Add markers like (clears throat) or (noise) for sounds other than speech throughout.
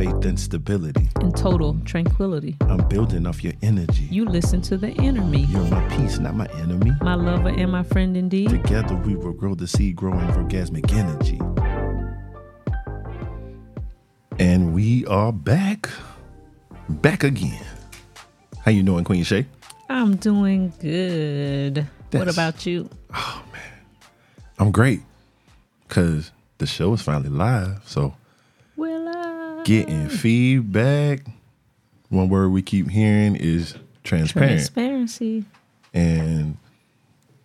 faith and stability. in total tranquility. I'm building off your energy. You listen to the inner me, You're my peace, not my enemy. my lover and my friend indeed. Together we will grow the seed growing orgasmic energy. And we are back. Back again. How you doing, Queen Shá? I'm doing good. what about you? Oh man. I'm great. Cause the show is finally live. So getting feedback. One word we keep hearing is transparent. transparency. And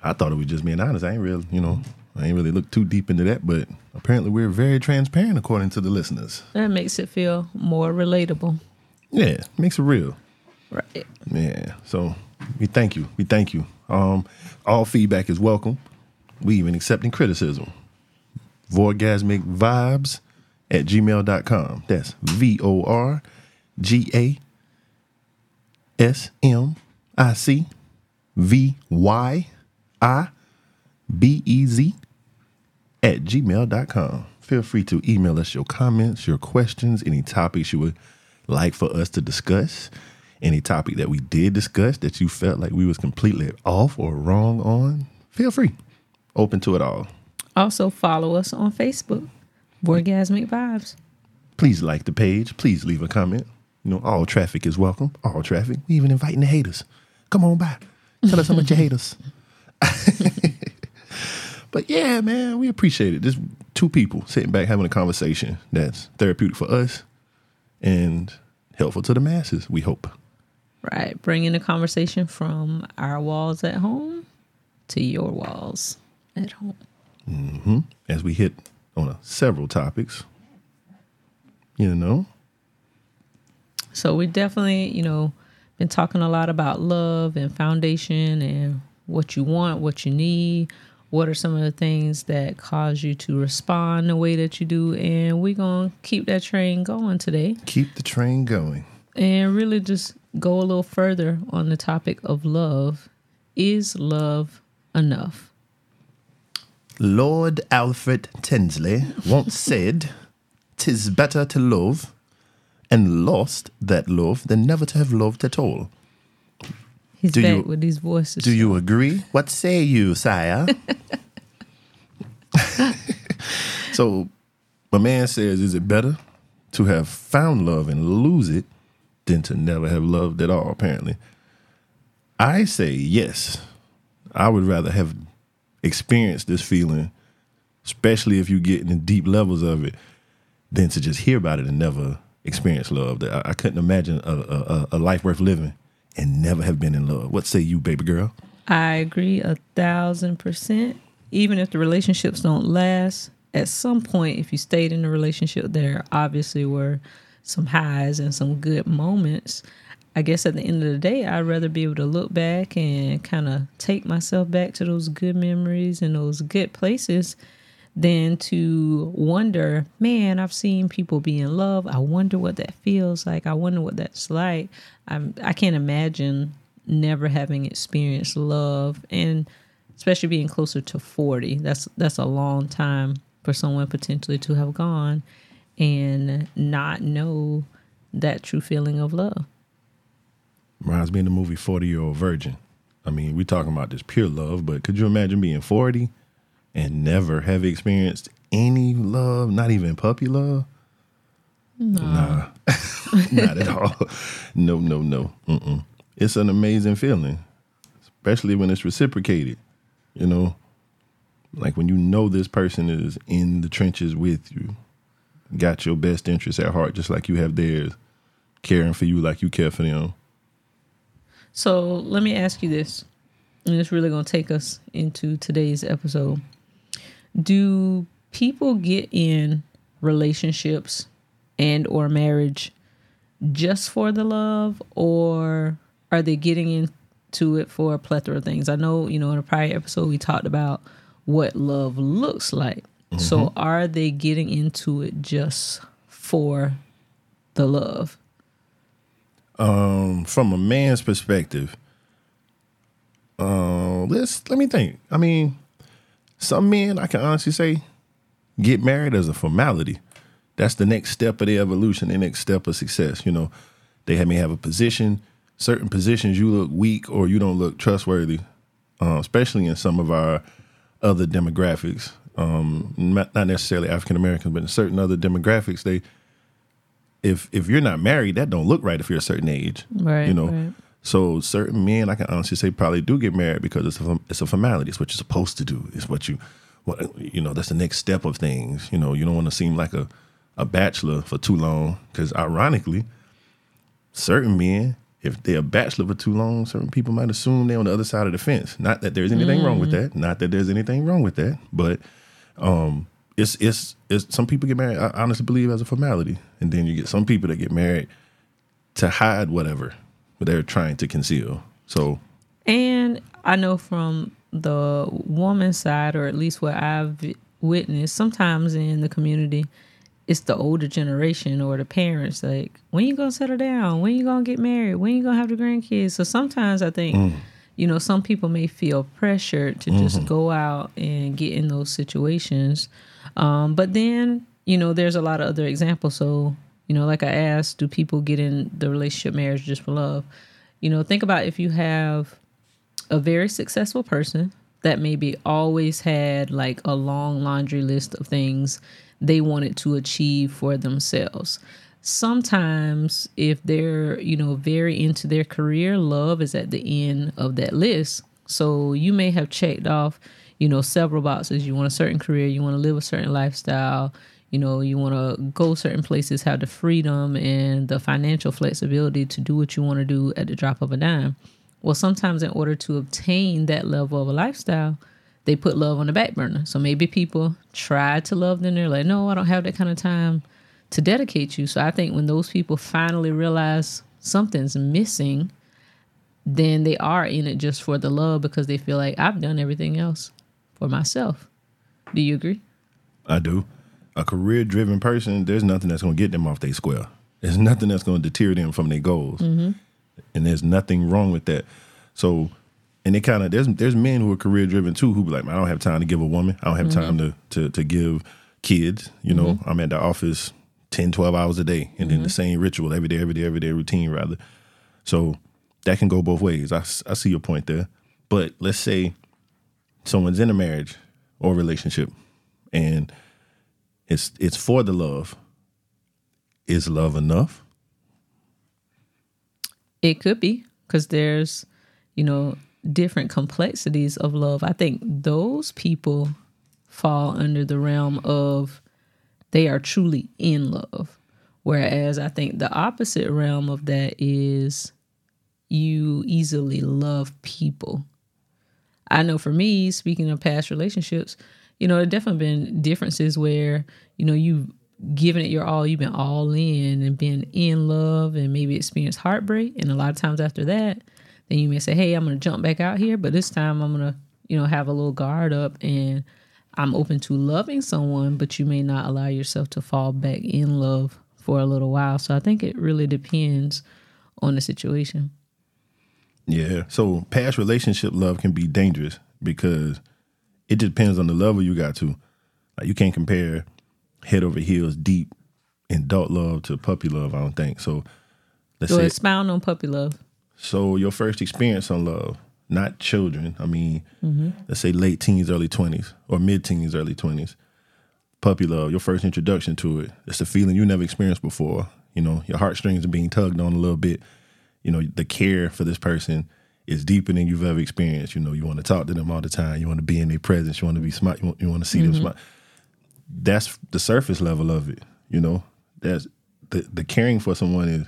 I thought it was just being honest. I ain't really, you know, I ain't really looked too deep into that, but apparently we're very transparent according to the listeners. That makes it feel more relatable. Yeah, makes it real. Right. Yeah. So we thank you. We thank you. Um, all feedback is welcome. We even accepting criticism. Vorgasmic Vyibez at gmail.com. That's V O R G A S M I C V Y I B E Z at gmail.com. Feel free to email us your comments, your questions, any topics you would like for us to discuss, any topic that we did discuss that you felt like we was completely off or wrong on. Feel free. Open to it all. Also, follow us on Facebook, Vorgasmic Vyibez. Please like the page. Please leave a comment. You know, all traffic is welcome. All traffic. We even inviting the haters. Come on by. Tell us how much you hate us. (laughs) but yeah, man, we appreciate it. Just two people sitting back having a conversation that's therapeutic for us and helpful to the masses, we hope. Right. Bringing the conversation from our walls at home to your walls at home. Mm-hmm. As we hit on a, several topics, you know, So we definitely, you know, been talking a lot about love and foundation and what you want, what you need, what are some of the things that cause you to respond the way that you do, and we're gonna keep that train going today keep the train going. and really just go a little further on the topic of love. Is love enough? Lord Alfred Tennyson once said, "Tis better to love and lost that love than never to have loved at all." He's Do back you- with these voices. Do you agree? What say you, sire? (laughs) so, my man says, "Is it better to have found love and lose it than to never have loved at all?" Apparently, I say yes. I would rather have experienced this feeling, especially if you get in the deep levels of it, than to just hear about it and never experience love. I, I couldn't imagine a, a, a life worth living and never have been in love. What say you, baby girl? I agree a thousand percent. Even if the relationships don't last, at some point, if you stayed in the relationship, there obviously were some highs and some good moments. I guess at the end of the day, I'd rather be able to look back and kind of take myself back to those good memories and those good places than to wonder, man, I've seen people be in love. I wonder what that feels like. I wonder what that's like. I'm, I can't imagine never having experienced love and especially being closer to 40. That's that's a long time for someone potentially to have gone and not know that true feeling of love. Reminds me of the movie 40 Year Old Virgin. I mean, we're talking about this pure love, but could you imagine being 40 and never have experienced any love, not even puppy love? No. Nah, (laughs) not at all. No, no, no. Mm-mm. It's an amazing feeling, especially when it's reciprocated. You know, like when you know this person is in the trenches with you, got your best interests at heart, just like you have theirs, caring for you like you care for them. So let me ask you this, and it's really going to take us into today's episode. Do people get in relationships and or marriage just for the love, or are they getting into it for a plethora of things? I know, you know, in a prior episode we talked about what love looks like. So mm-hmm. are they getting into it just for the love? Um, from a man's perspective, uh, let's let me think. I mean, some men I can honestly say get married as a formality. that's the next step of the evolution, the next step of success. You know, they may have a position, certain positions you look weak or you don't look trustworthy, uh, especially in some of our other demographics. Um, not, not necessarily African Americans, but in certain other demographics, they if if you're not married, that don't look right if you're a certain age. Right. You know. right. So certain men, I can honestly say, probably do get married because it's a, it's a formality. It's what you're supposed to do. It's what you, what you know. That's the next step of things. You know, you don't want to seem like a a bachelor for too long. Because ironically, certain men, if they're a bachelor for too long, certain people might assume they're on the other side of the fence. Not that there's anything wrong with that. Not that there's anything wrong with that. But um, it's it's it's some people get married. I honestly believe as a formality, and then you get some people that get married to hide whatever they're trying to conceal. So And I know from the woman's side, or at least what I've witnessed, sometimes in the community, it's the older generation or the parents like, when you gonna settle down? When you gonna get married? When you gonna have the grandkids? So sometimes I think, mm. You know, some people may feel pressured to just go out and get in those situations. Um, but then, you know, there's a lot of other examples. So, you know, like I asked, do people get in the relationship marriage just for love? You know, think about if you have a very successful person that maybe always had like a long laundry list of things they wanted to achieve for themselves. Sometimes, if they're, you know, very into their career, love is at the end of that list. So you may have checked off, you know, several boxes. You want a certain career, you want to live a certain lifestyle, you know, you want to go certain places, have the freedom and the financial flexibility to do what you want to do at the drop of a dime. Well, sometimes in order to obtain that level of a lifestyle, they put love on the back burner. So maybe people try to love them. They're like, no, I don't have that kind of time to dedicate you. So I think when those people finally realize something's missing, then they are in it just for the love because they feel like I've done everything else for myself. Do you agree? I do. A career driven person, there's nothing that's going to get them off their square. There's nothing that's going to deter them from their goals, mm-hmm. and there's nothing wrong with that. So, and they kind of there's there's men who are career driven too who be like, I don't have time to give a woman. I don't have mm-hmm. time to to to give kids. You know, mm-hmm. I'm at the office 10, 12 hours a day, and then the mm-hmm. same ritual every day, every day, every day routine rather. So that can go both ways. I, I see your point there. But let's say someone's in a marriage or relationship and it's it's for the love. Is love enough? It could be because there's, you know, different complexities of love. I think those people fall under the realm of they are truly in love. Whereas I think the opposite realm of that is you easily love people. I know for me, speaking of past relationships, you know, there definitely been differences where, you know, you've given it your all, you've been all in and been in love and maybe experienced heartbreak. And a lot of times after that, then you may say, Hey, I'm gonna jump back out here, but this time I'm gonna, you know, have a little guard up and I'm open to loving someone, but you may not allow yourself to fall back in love for a little while. So I think it really depends on the situation. Yeah. So past relationship love can be dangerous because it depends on the level you got to. Like you can't compare head over heels deep adult love to puppy love, I don't think. So let's So say expound on puppy love. so your first experience on love, not children. I mean, Mm-hmm. let's say late teens, early twenties, or mid teens, early twenties. Puppy love, your first introduction to it. It's a feeling you never experienced before. You know, your heartstrings are being tugged on a little bit. You know, the care for this person is deeper than you've ever experienced. You know, you want to talk to them all the time. You want to be in their presence. You want to be smart. You want, you want to see them smart. That's the surface level of it. You know, that's the the caring for someone is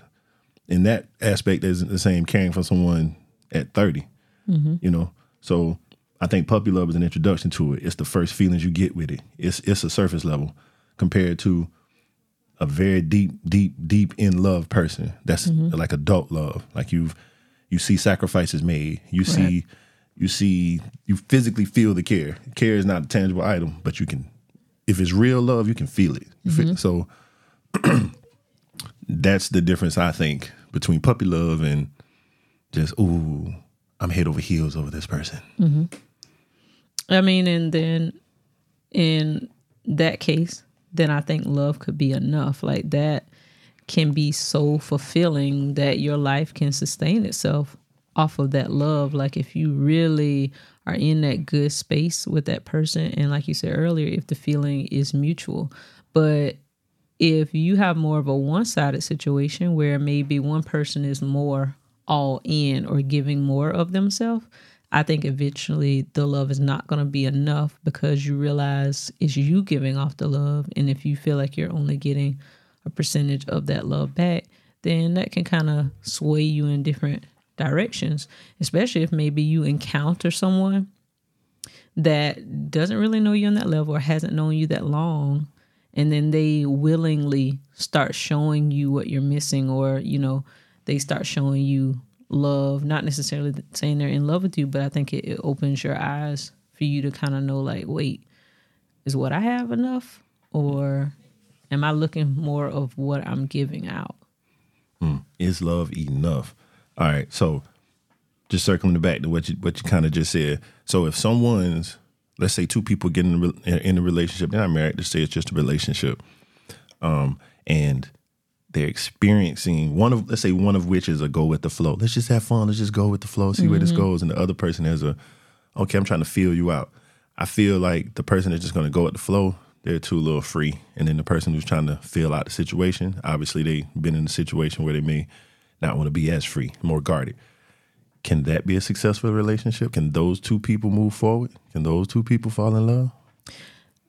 in that aspect isn't the same caring for someone at 30 Mm-hmm. you know? So i think puppy love is an introduction to it. It's the first feelings you get with it. It's it's a surface level compared to a very deep deep deep in love person that's mm-hmm. like adult love. Like you've you see sacrifices made. You see you see you physically feel the care. Care is not a tangible item but you can if it's real love you can feel it. Feel- mm-hmm. so (clears throat) that's the difference I think between puppy love and just ooh, I'm head over heels over this person. Mm-hmm. I mean, and then in that case, then I think love could be enough. Like that can be so fulfilling that your life can sustain itself off of that love. Like if you really are in that good space with that person, and like you said earlier, if the feeling is mutual. But if you have more of a one sided situation where maybe one person is more all in or giving more of themselves, I think eventually the love is not going to be enough because you realize it's you giving off the love. And if you feel like you're only getting a percentage of that love back, then that can kind of sway you in different directions, especially if maybe you encounter someone that doesn't really know you on that level or hasn't known you that long. And then they willingly start showing you what you're missing, or, you know, they start showing you love, not necessarily saying they're in love with you, but I think it, it opens your eyes for you to kind of know, like, wait, is what I have enough? Or am I looking more of what I'm giving out? Hmm. Is love enough? All right. So just circling back to what you what you kind of just said. So if someone's let's say two people get in a, relationship, they're not married. Let's say it's just a relationship, um, and they're experiencing one of let's say one of which is a go with the flow. Let's just have fun. Let's just go with the flow. See mm-hmm. where this mm-hmm. goes. And the other person has a okay. I'm trying to feel you out. I feel like the person is just going to go with the flow. They're too little free, and then the person who's trying to feel out the situation, obviously they've been in a situation where they may not want to be as free, more guarded. Can that be a successful relationship? Can those two people move forward? Can those two people fall in love?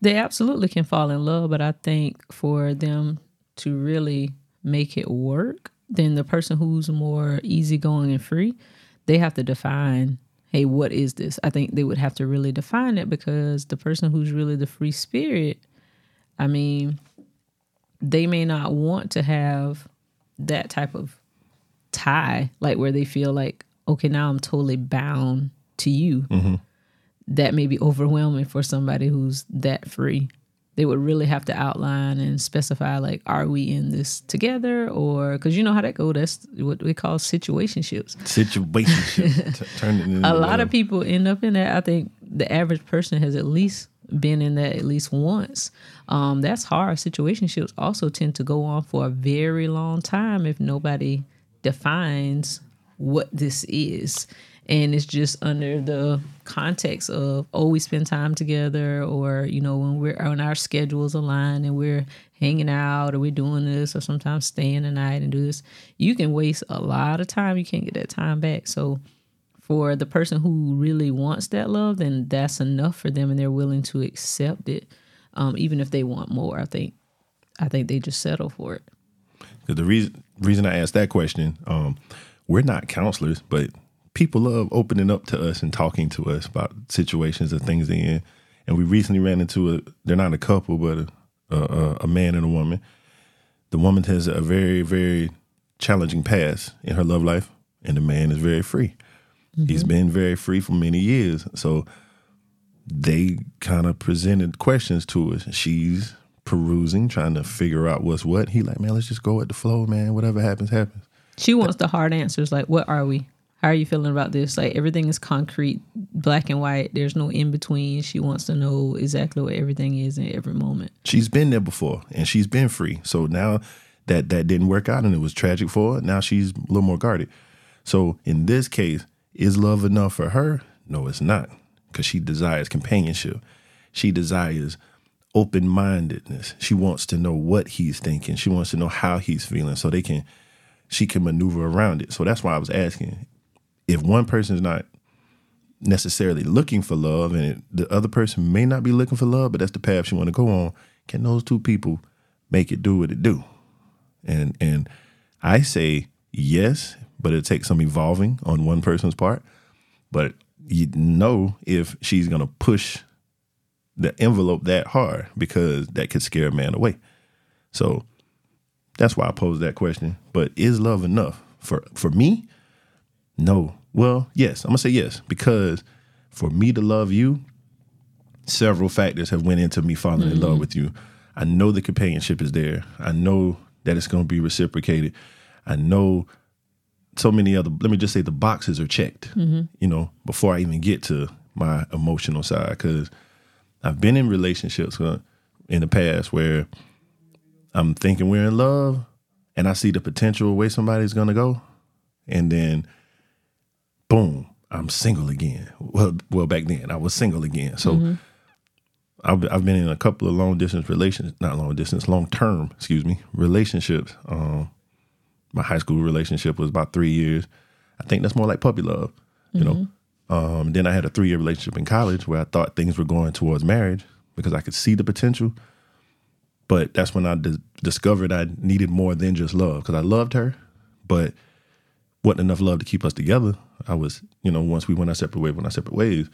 They absolutely can fall in love, but I think for them to really make it work, then the person who's more easygoing and free, they have to define, hey, what is this? I think they would have to really define it because the person who's really the free spirit, I mean, they may not want to have that type of tie, like where they feel like, okay, now I'm totally bound to you. Mm-hmm. That may be overwhelming for somebody who's that free. They would really have to outline and specify, like, are we in this together, or because you know how that go. That's what we call situationships. Situationship. (laughs) Turn it into a lot of people end up in that. I think the average person has at least been in that at least once. Um, that's hard. Situationships also tend to go on for a very long time if nobody defines what this is and it's just under the context of oh we spend time together or you know when we're on our schedules align and we're hanging out or we're doing this or sometimes staying the night and do this you can waste a lot of time. You can't get that time back. So for the person who really wants that love then that's enough for them and they're willing to accept it um, even if they want more. I think i think they just settle for it. The reason reason I asked that question, um, we're not counselors, but people love opening up to us and talking to us about situations and things they're in. And we recently ran into a they're not a couple, but a, a, a man and a woman. The woman has a very very challenging past in her love life, and the man is very free. Mm-hmm. He's been very free for many years, so they kind of presented questions to us. She's perusing, trying to figure out what's what. He like, man, let's just go with the flow, man. Whatever happens, happens. She wants the hard answers. Like, what are we? How are you feeling about this? Like everything is concrete, black and white. There's no in between. She wants to know exactly what everything is in every moment. She's been there before, and she's been free. So now that that didn't work out, and it was tragic for her. Now she's a little more guarded. So in this case, is love enough for her? No, it's not, because she desires companionship. She desires open mindedness. She wants to know what he's thinking. She wants to know how he's feeling so they can she can maneuver around it. So that's why I was asking if one person is not necessarily looking for love and it, the other person may not be looking for love, but that's the path she want to go on, can those two people make it do what it do? And and I say yes, but it takes some evolving on one person's part. But you know if she's gonna push the envelope that hard because that could scare a man away. So that's why I posed that question. But is love enough for for me? No. Well, yes. I'm gonna say yes because for me to love you, several factors have went into me falling mm-hmm. in love mm-hmm. with you. I know the companionship is there. I know that it's going to be reciprocated. I know so many other. Let me just say the boxes are checked. Mm-hmm. You know, before I even get to my emotional side, because I've been in relationships. in the past where I'm thinking we're in love and I see the potential way somebody's gonna go, and then boom, I'm single again. Well, well, back then I was single again. So I've I've been in a couple of long distance relations, not long distance, long term, excuse me, relationships. Um, my high school relationship was about three years. I think that's more like puppy love, you know. Um, then I had a three year relationship in college where I thought things were going towards marriage because I could see the potential. But that's when I discovered I needed more than just love because I loved her, but wasn't enough love to keep us together. I was, you know, once we went our separate ways, went our separate ways.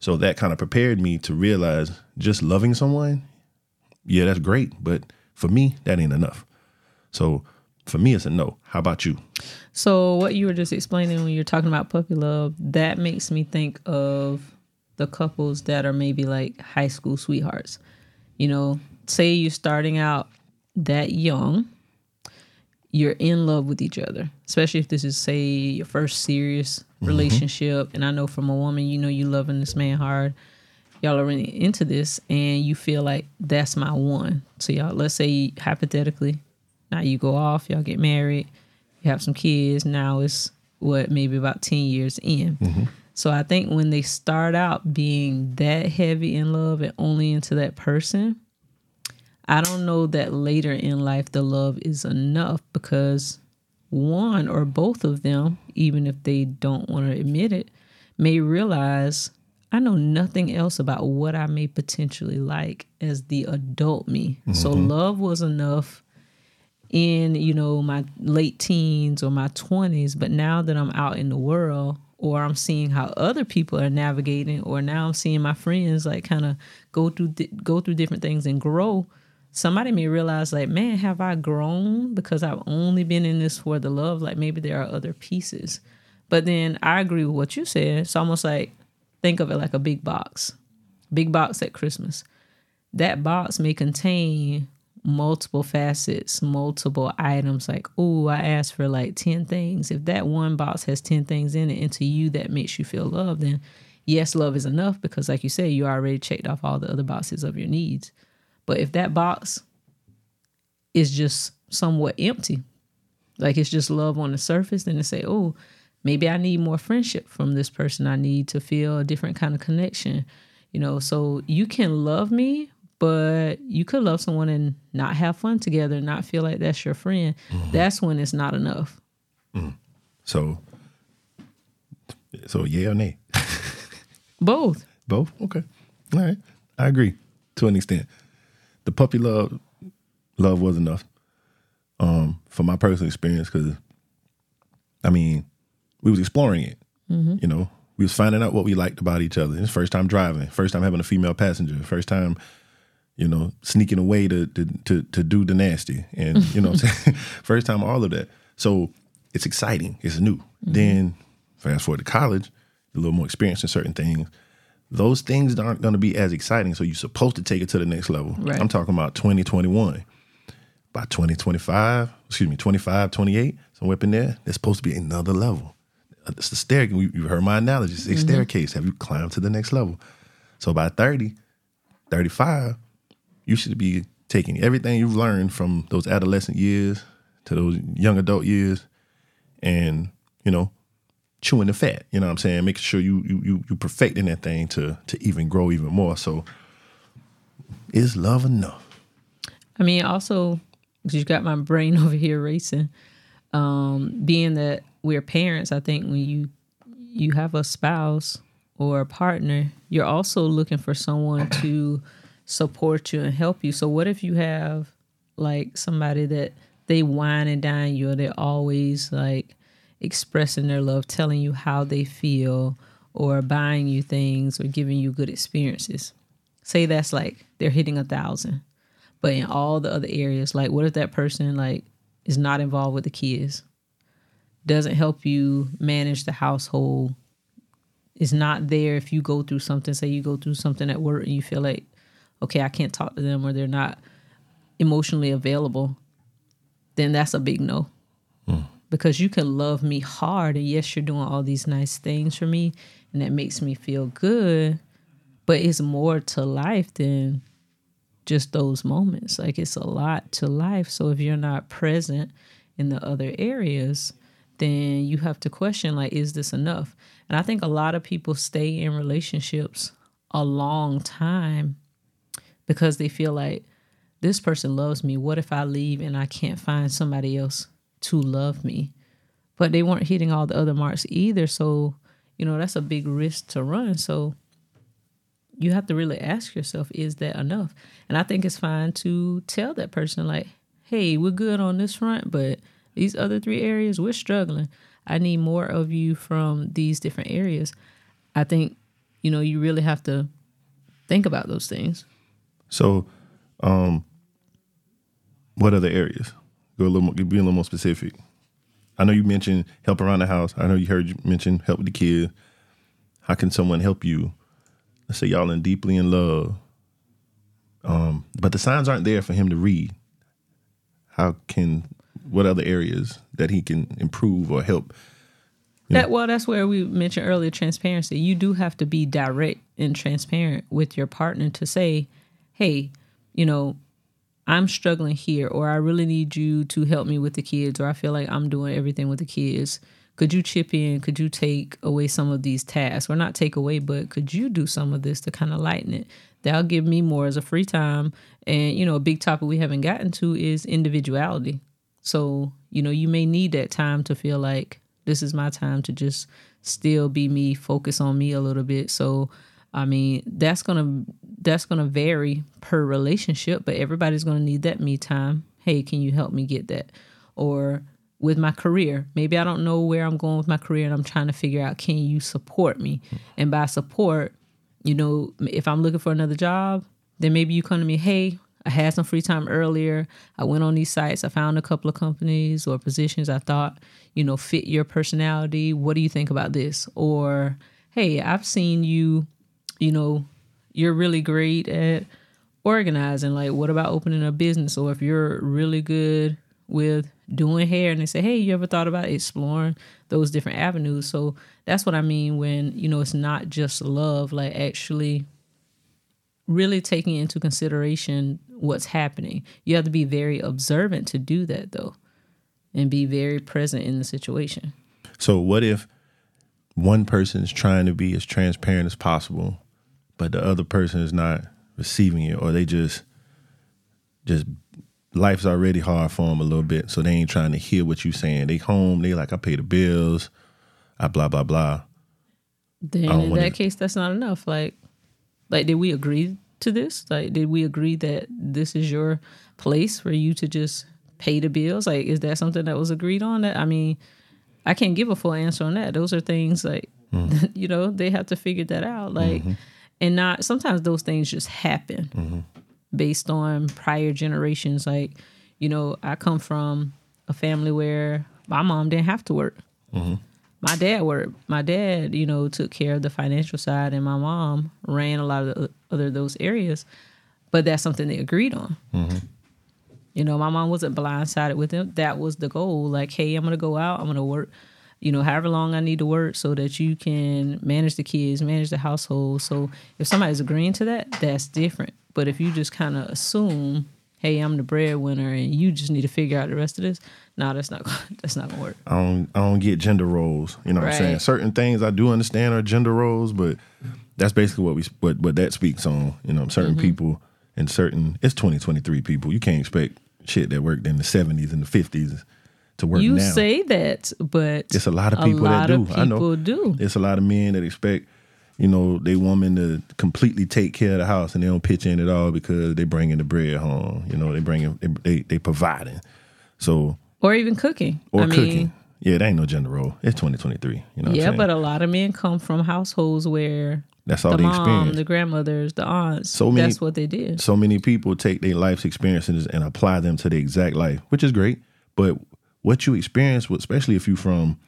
So that kind of prepared me to realize just loving someone, yeah, that's great, but for me, that ain't enough. So for me, it's a no. How about you? So what you were just explaining when you're talking about puppy love, that makes me think of the couples that are maybe like high school sweethearts. You know, say you're starting out that young, you're in love with each other, especially if this is say your first serious mm-hmm. relationship. And I know from a woman, you know, you loving this man hard. Y'all are really into this, and you feel like that's my one. So y'all, let's say hypothetically, now you go off, y'all get married, you have some kids. Now it's what maybe about ten years in. Mm-hmm. So I think when they start out being that heavy in love and only into that person, I don't know that later in life the love is enough because one or both of them, even if they don't want to admit it, may realize I know nothing else about what I may potentially like as the adult me. So mm-hmm. love was enough in, you know, my late teens or my 20s, but now that I'm out in the world or I'm seeing how other people are navigating or now I'm seeing my friends like kind of go through di- go through different things and grow, somebody may realize like, man, have I grown because I've only been in this for the love? Like maybe there are other pieces. But then I agree with what you said. It's almost like think of it like a big box. Big box at Christmas. That box may contain multiple facets, multiple items. Like, oh, I asked for like 10 things. If that one box has 10 things in it, and to you that makes you feel loved, then yes, love is enough because, like you say, you already checked off all the other boxes of your needs. But if that box is just somewhat empty, like it's just love on the surface, then to say, oh, maybe I need more friendship from this person. I need to feel a different kind of connection. You know, so you can love me, but you could love someone and not have fun together, not feel like that's your friend. Mm-hmm. That's when it's not enough. Mm. So, so yeah or nay? (laughs) Both. Both? Okay. All right. I agree to an extent. The puppy love love was enough um, for my personal experience because, I mean, we was exploring it. You know, we was finding out what we liked about each other. It's first time driving, first time having a female passenger, first time, you know, sneaking away to to to, to do the nasty, and you know, what I'm (laughs) saying? (laughs) first time all of that. So it's exciting. It's new. Then fast forward to college, a little more experience in certain things. Those things aren't going to be as exciting. So you're supposed to take it to the next level. Right. I'm talking about 2021. By 2025, excuse me, 25, 28, somewhere up in there, there's supposed to be another level. Uh, It's the stair. You you heard my analogy. It's a staircase. Have you climbed to the next level? So by 30, 35, you should be taking everything you've learned from those adolescent years to those young adult years and, you know, chewing the fat. You know what I'm saying? Making sure you you you, you perfecting that thing to to even grow even more. So is love enough? I mean, also, you got my brain (laughs) over here racing. Um, being that we're parents, I think when you you have a spouse or a partner, you're also looking for someone to support you and help you. So, what if you have like somebody that they wine and dine you, or they're always like expressing their love, telling you how they feel, or buying you things, or giving you good experiences? Say that's like they're hitting a thousand but in all the other areas like what if that person like is not involved with the kids? Doesn't help you manage the household. Is not there if you go through something say you go through something at work and you feel like okay i can't talk to them or they're not emotionally available then that's a big no because you can love me hard and yes you're doing all these nice things for me and that makes me feel good but it's more to life than just those moments. Like it's a lot to life. So if you're not present in the other areas, then you have to question like, is this enough? And I think a lot of people stay in relationships a long time because they feel like this person loves me. What if I leave and I can't find somebody else to love me? But they weren't hitting all the other marks either. So, you know, that's a big risk to run. So you have to really ask yourself, is that enough? And I think it's fine to tell that person, like, hey, we're good on this front, but these other three areas, we're struggling. I need more of you from these different areas. I think, you know, you really have to think about those things. So, um, what other areas? Go a little more, be a little more specific. I know you mentioned help around the house. I know you heard you mention help with the kids. How can someone help you? Let's say y'all in deeply in love, um, but the signs aren't there for him to read. How can what other areas that he can improve or help? That well, that's where we mentioned earlier transparency. You do have to be direct and transparent with your partner to say, "Hey, you know, I'm struggling here, or I really need you to help me with the kids, or I feel like I'm doing everything with the kids. Could you chip in? Could you take away some of these tasks, or not take away, but could you do some of this to kind of lighten it? That'll give me more as a free time. And you know, a big topic we haven't gotten to is individuality. So you know, you may need that time to feel like this is my time to just still be me, focus on me a little bit. So I mean, that's gonna that's gonna vary per relationship, but everybody's gonna need that me time. Hey, can you help me get that? Or with my career, maybe I don't know where I'm going with my career, and I'm trying to figure out can you support me? And by support, you know, if I'm looking for another job, then maybe you come to me, hey, I had some free time earlier. I went on these sites. I found a couple of companies or positions I thought, you know, fit your personality. What do you think about this? Or, hey, I've seen you, you know, you're really great at organizing. Like, what about opening a business? Or if you're really good with doing hair and they say, hey, you ever thought about exploring those different avenues? So that's what I mean when, you know, it's not just love, like actually really taking into consideration what's happening. You have to be very observant to do that though and be very present in the situation. So, what if one person is trying to be as transparent as possible, but the other person is not receiving it, or they just just life's already hard for them a little bit, so they ain't trying to hear what you're saying. They home, they like I pay the bills, I blah blah blah. Then in that case, that's not enough. Like, like did we agree to this? Like, did we agree that this is your place for you to just pay the bills? Like, is that something that was agreed on? That I mean, I can't give a full answer on that. Those are things like, mm-hmm. (laughs) you know, they have to figure that out. Like, mm-hmm. And not sometimes those things just happen mm-hmm. based on prior generations. Like, you know, I come from a family where my mom didn't have to work. My dad worked. My dad, you know, took care of the financial side, and my mom ran a lot of the other those areas. But that's something they agreed on. You know, my mom wasn't blindsided with them. That was the goal. Like, hey, I'm gonna go out. I'm gonna work. You know, however long I need to work, so that you can manage the kids, manage the household. So if somebody's agreeing to that, that's different. But if you just kind of assume, hey, I'm the breadwinner, and you just need to figure out the rest of this, no, that's not (laughs) that's not gonna work. I don't I don't get gender roles. You know what I'm saying? Certain things I do understand are gender roles, but that's basically what we what what that speaks on. You know, certain mm-hmm. people and certain it's 2023 people. You can't expect shit that worked in the 70s and the 50s to work you now. say that, but it's a lot of people that do. I know. do. It's a lot of men that expect, you know, they woman to completely take care of the house and they don't pitch in at all because they bring in the bread home. You know, they bring in, they they, they providing. So or even cooking. Or I cooking. Mean, yeah, that ain't no gender role. It's 2023. You know. yeah, but a lot of men come from households where that's all the they mom, experience. the grandmothers, the aunts. So many, that's what they did. So many people take their life's experiences and apply them to the exact life, which is great. But what you experience, especially if you from,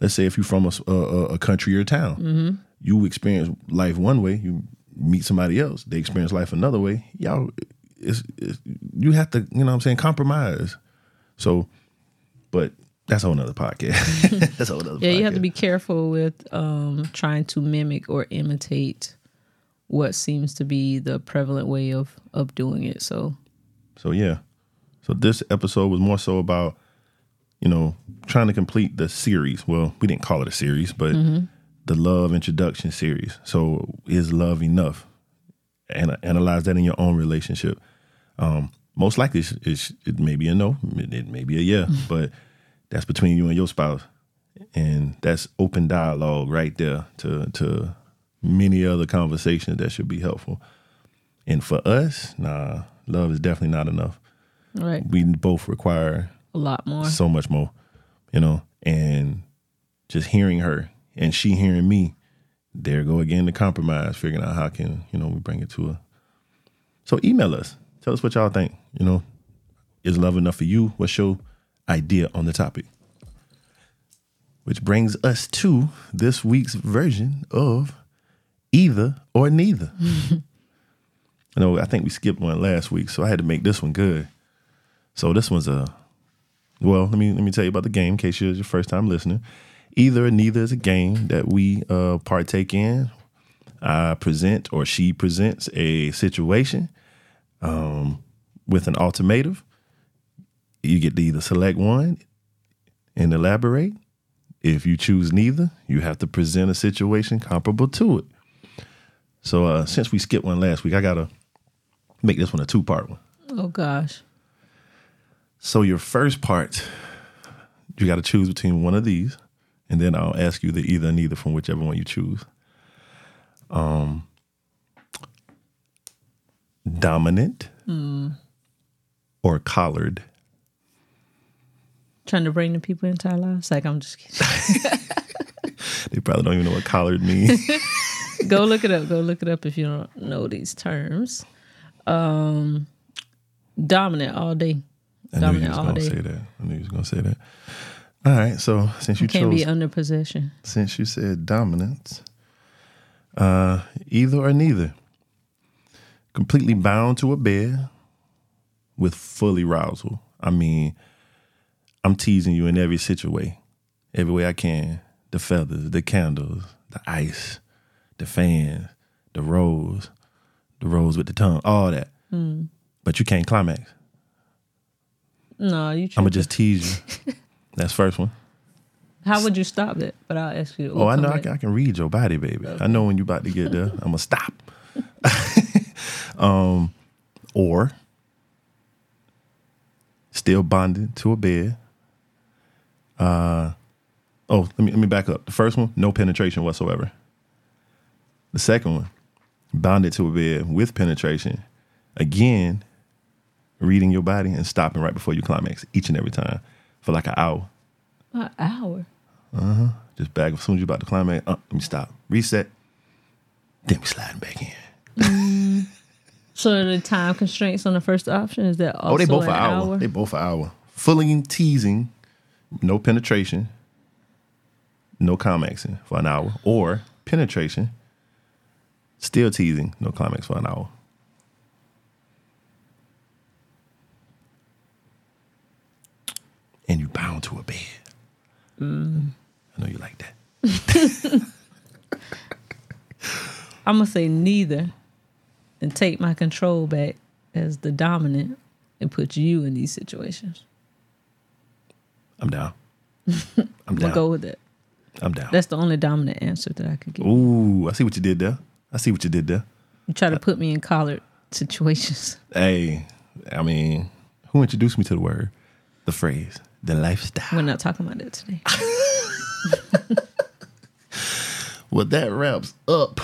let's say, if you're from a, a, a country or town, mm-hmm. you experience life one way. You meet somebody else, they experience life another way. Y'all, it's, it's, you have to, you know, what I'm saying, compromise. So, but that's a whole nother podcast. (laughs) that's a whole nother. yeah, podcast. you have to be careful with um, trying to mimic or imitate what seems to be the prevalent way of of doing it. So So yeah. So this episode was more so about, you know, trying to complete the series. Well, we didn't call it a series, but the love introduction series. So is love enough? And analyze that in your own relationship. Um, most likely, it's, it's, it may be a no, it, it may be a yeah, (laughs) but that's between you and your spouse, and that's open dialogue right there to to many other conversations that should be helpful. And for us, nah, love is definitely not enough right, we both require a lot more. so much more, you know, and just hearing her and she hearing me, there go again the compromise, figuring out how can, you know, we bring it to her. So email us. Tell us what y'all think. You know, is love enough for you? What's your idea on the topic? Which brings us to this week's version of either or neither. (laughs) you know, I think we skipped one last week, so I had to make this one good. So this one's a well, let me let me tell you about the game in case you're your first time listening. Either or neither is a game that we uh, partake in. I present or she presents a situation um, with an ultimatum. You get to either select one and elaborate. If you choose neither, you have to present a situation comparable to it. So uh, since we skipped one last week, I gotta make this one a two part one. oh gosh, So your first part, you got to choose between one of these, and then I'll ask you the either and neither from whichever one you choose. Um, dominant or collared. trying to bring the people into our lives. Like I'm just kidding. (laughs) They probably don't even know what collared means. (laughs) go look it up. Go look it up if you don't know these terms. Um, dominant all day. I knew you was gonna day. say that. I knew you was gonna say that. All right. So since you Can't chose, be under possession. since you said dominance, uh, either or neither. Completely bound to a bed with full arousal. I mean, I'm teasing you in every situation, every way I can. The feathers, the candles, the ice, the fans, the rose, the rose with the tongue, all that. But you can't climax. No, you. I'm gonna just tease you. (laughs) That's first one. How would you stop that? But I'll ask you. Oh, I know I can, I can read your body, baby. I know when you about to get there. (laughs) I'm gonna stop. (laughs) um, or still bonded to a bed. Uh, oh, let me let me back up. The first one, no penetration whatsoever. The second one, bonded to a bed with penetration. Again, reading your body and stopping right before you climax each and every time for like an hour. An hour. Uh huh. Just back as soon as you're about to climax. Uh, let me stop. Reset. Then we sliding back in. So the time constraints on the first option is that also oh, they both an an hour. They both an hour. Fully teasing, no penetration, no climaxing for an hour, or penetration, still teasing, no climax for an hour. And you bound to a bed. I know you like that. (laughs) I'm gonna say neither, and take my control back as the dominant, and put you in these situations. I'm down. (laughs) I'm down. go with that. I'm down. That's the only dominant answer that I could give. Ooh, I see what you did there. I see what you did there. You try to uh, put me in collared situations. Hey, I mean, who introduced me to the word, the phrase, the lifestyle? We're not talking about that today. (laughs) Well, that wraps up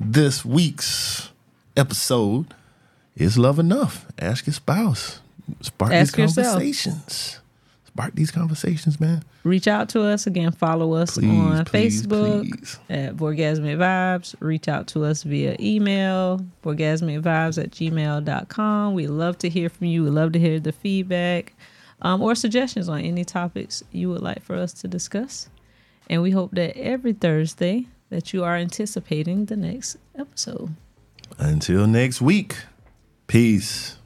this week's episode. Is love enough? Ask your spouse. Spark Ask these yourself. conversations. Spark these conversations, man. Reach out to us again. Follow us Please, on please, Facebook please. at Vorgasmic Vyibez. Reach out to us via email, vorgasmicvyibez at gmail.com. We love to hear from you. We love to hear the feedback um, or suggestions on any topics you would like for us to discuss. And we hope that every Thursday that you are anticipating the next episode. Until next week, peace.